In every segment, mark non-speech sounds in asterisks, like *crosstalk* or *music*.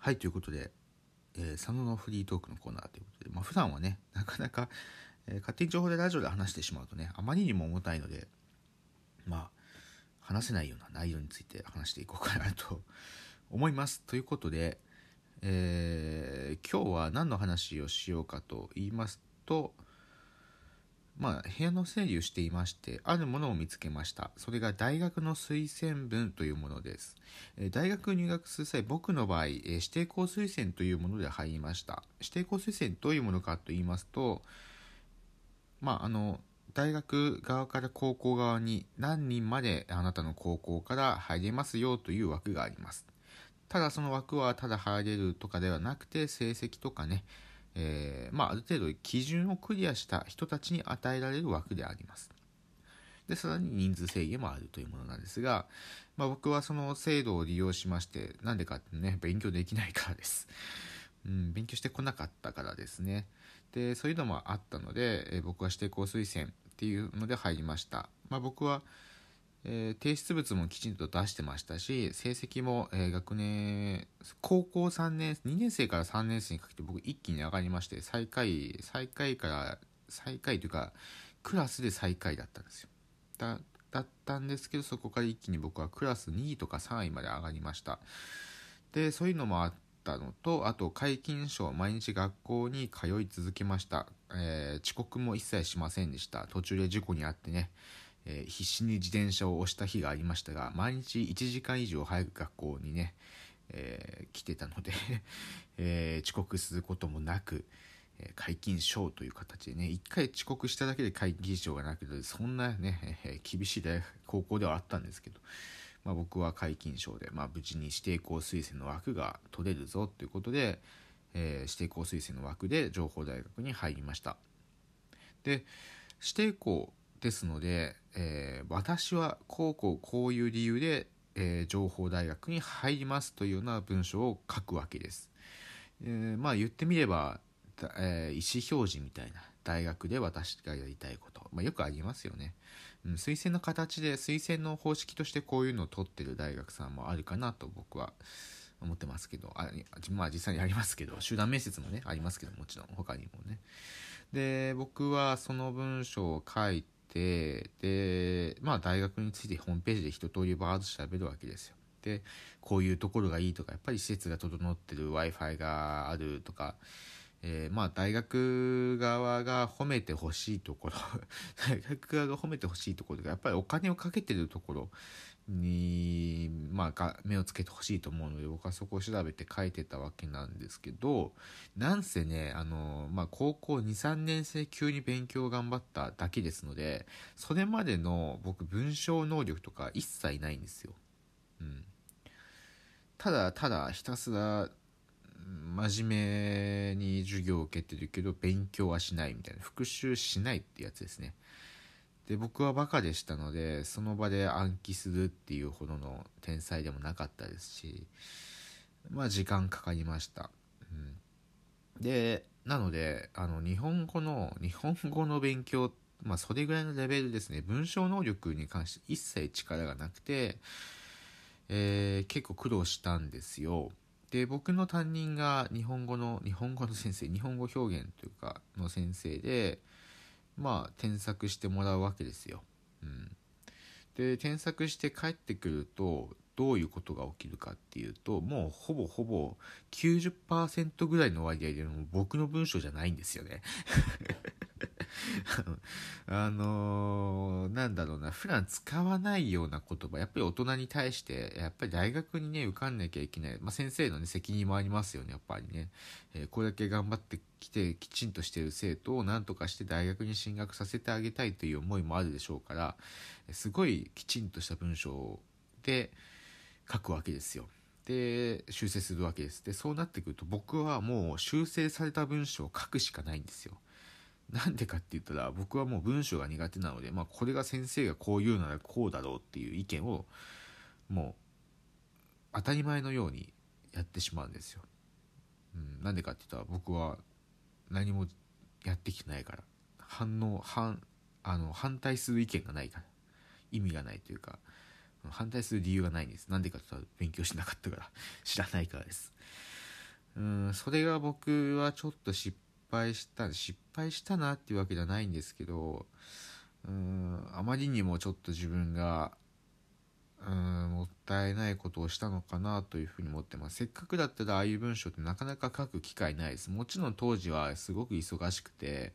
はいということで、えー、佐野のフリートークのコーナーということで、まあ、普段はねなかなか、えー、勝手に情報でラジオで話してしまうとねあまりにも重たいのでまあ話せないような内容について話していこうかなと *laughs* 思います。ということで、えー、今日は何の話をしようかと言いますとまあ、部屋の整理をしていまして、あるものを見つけました。それが大学の推薦文というものです。え大学入学する際、僕の場合、え指定校推薦というもので入りました。指定校推薦どういうものかと言いますと、まあ、あの、大学側から高校側に何人まであなたの高校から入れますよという枠があります。ただその枠はただ入れるとかではなくて成績とかね、えー、まあ、ある程度基準をクリアした人たちに与えられる枠であります。で、さらに人数制限もあるというものなんですが、まあ、僕はその制度を利用しまして、なんでかってね、勉強できないからです。うん、勉強してこなかったからですね。で、そういうのもあったので、え、僕は指定校推薦っていうので入りました。まあ、僕は、えー、提出物もきちんと出してましたし成績も、えー、学年高校3年2年生から3年生にかけて僕一気に上がりまして最下位最下位から最下位というかクラスで最下位だったんですよ。だだったんですけどそこから一気に僕はクラス2位とか3位まで上がりました。でそういうのもあったのとあと皆勤賞毎日学校に通い続けました、えー、遅刻も一切しませんでした。途中で事故に遭ってねえー、必死に自転車を押した日がありましたが毎日1時間以上早く学校にね、えー、来てたので *laughs* えー、遅刻することもなく、え皆勤賞という形でね1回遅刻しただけで皆勤賞がなくてそんなね、え厳しい大学高校ではあったんですけど、まあ、僕は皆勤賞で、まあ、無事に指定校推薦の枠が取れるぞということで、え指定校推薦の枠で情報大学に入りました。で指定校ですので、えー、私はこうこうこういう理由で、えー、情報大学に入りますというような文章を書くわけです。え、まあ言ってみれば、え意思表示みたいな大学で私がやりたいこと、まあ、よくありますよね、うん、推薦の形で推薦の方式としてこういうのを取ってる大学さんもあるかなと僕は思ってますけどあまあ実際にありますけど集団面接もねありますけどもちろん他にもねで僕はその文章を書いててでまあ大学についてホームページで一通りバーッと調べるわけですよ。でこういうところがいいとかやっぱり施設が整ってる w i f i があるとか、えー、まあ大学側が褒めてほしいところ *laughs* 大学側が褒めてほしいところがやっぱりお金をかけてるところに、まあ、目をつけてほしいと思うので僕はそこを調べて書いてたわけなんですけどなんせねあの、まあ、高校23年生急に勉強頑張っただけですのでそれまでの僕文章能力とか一切ないんですよ。うん、ただただひたすら真面目に授業を受けてるけど勉強はしないみたいな復習しないってやつですね。で僕はバカでしたのでその場で暗記するっていうほどの天才でもなかったですしまあ時間かかりました、うん、でなのであの日本語の日本語の勉強まあそれぐらいのレベルですね。文章能力に関して一切力がなくて、えー、結構苦労したんですよ。で僕の担任が日本語の日本語の先生日本語表現というかの先生でまあ添削してもらうわけですよ。うん、で添削して帰ってくるとどういうことが起きるかっていうともうほぼほぼ90%ぐらいの割合でも僕の文章じゃないんですよね。*laughs* あのー、なんだろうな、普段使わないような言葉、やっぱり大人に対して、やっぱり大学にね、受かんなきゃいけない。まあ、先生のね、責任もありますよね、やっぱりね。えー、これだけ頑張ってきて、きちんとしてる生徒を何とかして大学に進学させてあげたいという思いもあるでしょうから、すごいきちんとした文章で書くわけですよ。で修正するわけですでそうなってくると僕はもう修正された文章を書くしかないんですよなんでかって言ったら僕はもう文章が苦手なので、まあ、これが先生がこう言うならこうだろうっていう意見をもう当たり前のようにやってしまうんですよ。うん、なんでかって言ったら僕は何もやってきてないから反応反あの反対する意見がないから意味がないというか反対する理由がないんです。なんでかって言ったら勉強しなかったから知らないからです。うんそれが僕はちょっと失敗した失敗したなっていうわけじゃないんですけどうんあまりにもちょっと自分がうんもったいないことをしたのかなというふうに思ってます。せっかくだったらああいう文章ってなかなか書く機会ないです。もちろん当時はすごく忙しくて、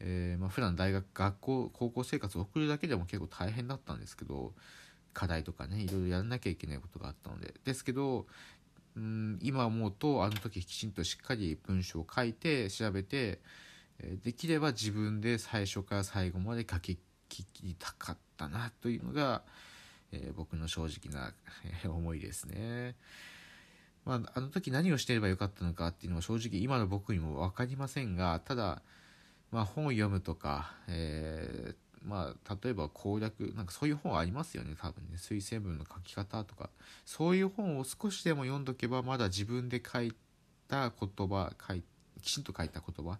えーまあ、普段大学学校高校生活を送るだけでも結構大変だったんですけど課題とかねいろいろやらなきゃいけないことがあったので。ですけどうん今思うとあの時きちんとしっかり文章を書いて調べてできれば自分で最初から最後まで書き切りたかったなというのが、えー、僕の正直な、思いですね。まあ、あの時何をしていればよかったのかっていうのは正直今の僕にも分かりませんがただ、まあ、本を読むとか、えーまあ、例えば攻略なんかそういう本ありますよね多分ね推薦文の書き方とかそういう本を少しでも読んどけばまだ自分で書いた言葉書いきちんと書いた言葉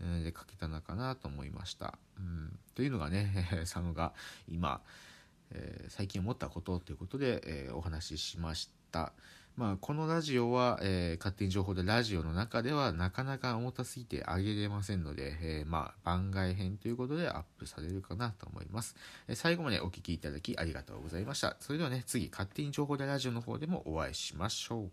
で書けたのかなと思いました。うん、というのがね *laughs* 佐野が今、えー、最近思ったことということで、えー、お話ししました。まあ、このラジオは、えー、勝手に情報でラジオの中ではなかなか重たすぎてあげれませんので、えー、まあ、番外編ということでアップされるかなと思います。えー、最後までお聴きいただきありがとうございました。それではね、次、勝手に情報でラジオの方でもお会いしましょう。